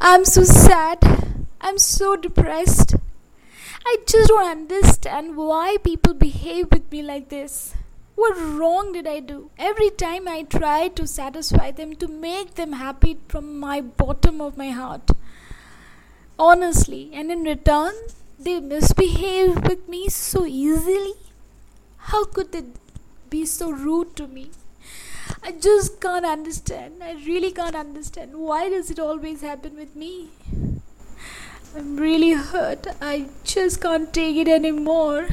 I'm so sad. I'm so depressed. I just don't understand why people behave with me like this. What wrong did I do? Every time I try to satisfy them, to make them happy from my bottom of my heart. Honestly, and in return, they misbehave with me so easily. How could they be so rude to me? I just can't understand. I really can't understand. Why does it always happen with me? I'm really hurt. I just can't take it anymore.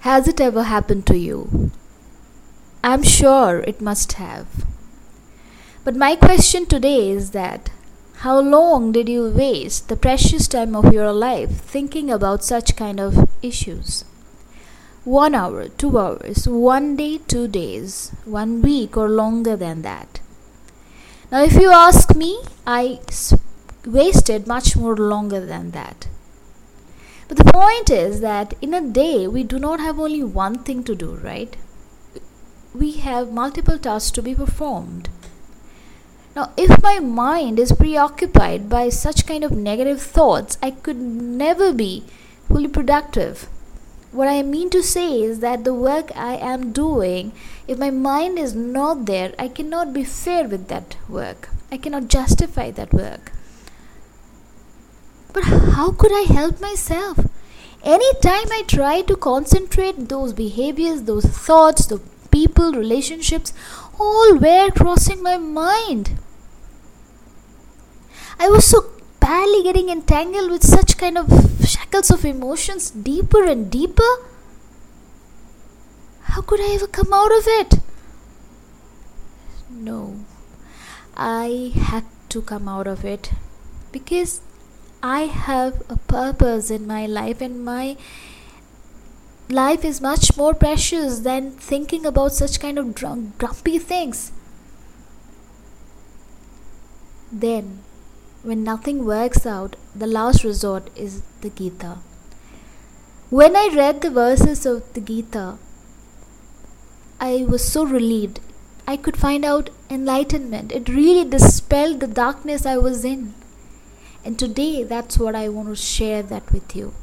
Has it ever happened to you? I'm sure it must have. But my question today is that how long did you waste the precious time of your life thinking about such kind of issues? One hour, two hours, one day, two days, one week, or longer than that. Now, if you ask me, I wasted much more longer than that. But the point is that in a day, we do not have only one thing to do, right? We have multiple tasks to be performed. Now, if my mind is preoccupied by such kind of negative thoughts, I could never be fully productive. What I mean to say is that the work I am doing, if my mind is not there, I cannot be fair with that work. I cannot justify that work. But how could I help myself? Anytime I try to concentrate those behaviors, those thoughts, the people, relationships, all were crossing my mind. I was so badly getting entangled with such kind of shackles of emotions deeper and deeper. How could I ever come out of it? No, I had to come out of it because I have a purpose in my life, and my life is much more precious than thinking about such kind of drunk, grumpy things. Then when nothing works out, the last resort is the Gita. When I read the verses of the Gita, I was so relieved. I could find out enlightenment. It really dispelled the darkness I was in. And today, that's what I want to share that with you.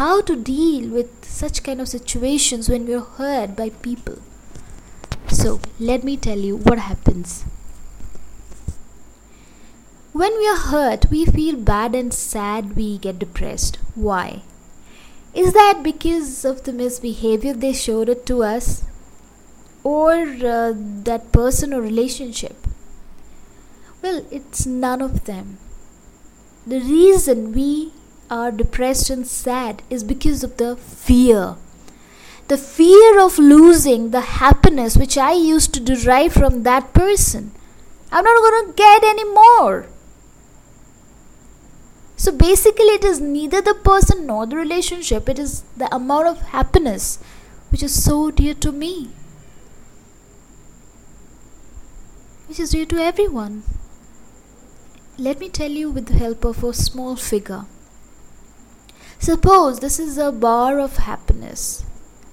How to deal with such kind of situations when we're hurt by people. So, let me tell you what happens. When we are hurt, we feel bad and sad, we get depressed. Why? Is that because of the misbehavior they showed it to us? Or uh, that person or relationship? Well, it's none of them. The reason we are depressed and sad is because of the fear. The fear of losing the happiness which I used to derive from that person. I'm not going to get any more. So basically, it is neither the person nor the relationship, it is the amount of happiness which is so dear to me, which is dear to everyone. Let me tell you with the help of a small figure. Suppose this is a bar of happiness.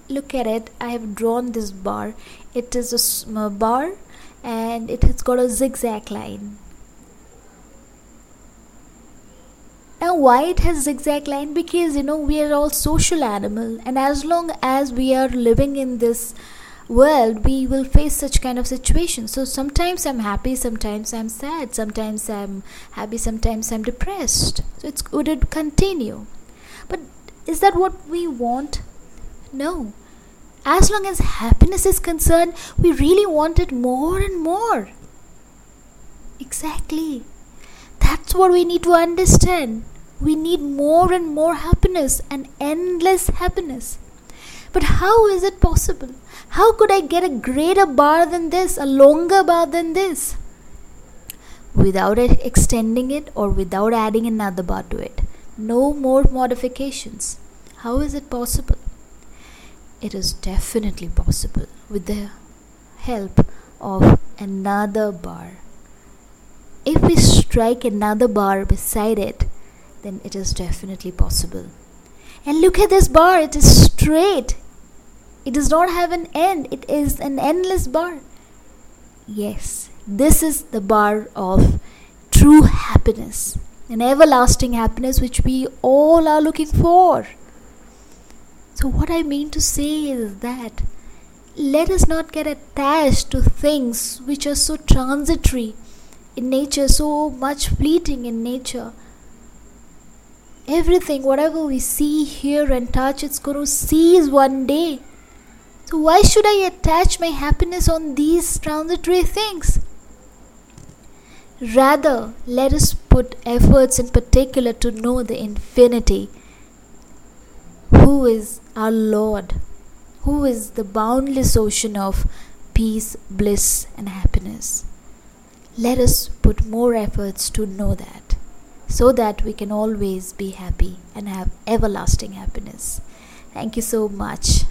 Look at it. I have drawn this bar. It is a bar and it has got a zigzag line Now, why it has zigzag line? Because you know we are all social animal, and as long as we are living in this world, we will face such kind of situations. So sometimes I'm happy, sometimes I'm sad, sometimes I'm happy, sometimes I'm depressed. So it's would it continue? But is that what we want? No. As long as happiness is concerned, we really want it more and more. Exactly. That's what we need to understand. We need more and more happiness and endless happiness. But how is it possible? How could I get a greater bar than this, a longer bar than this? Without extending it or without adding another bar to it. No more modifications. How is it possible? It is definitely possible with the help of another bar. If we strike another bar beside it, then it is definitely possible. And look at this bar, it is straight. It does not have an end, it is an endless bar. Yes, this is the bar of true happiness, an everlasting happiness which we all are looking for. So, what I mean to say is that let us not get attached to things which are so transitory in nature, so much fleeting in nature. Everything, whatever we see, hear, and touch, it's going to cease one day. So, why should I attach my happiness on these transitory things? Rather, let us put efforts in particular to know the infinity, who is our Lord, who is the boundless ocean of peace, bliss, and happiness. Let us put more efforts to know that so that we can always be happy and have everlasting happiness. Thank you so much.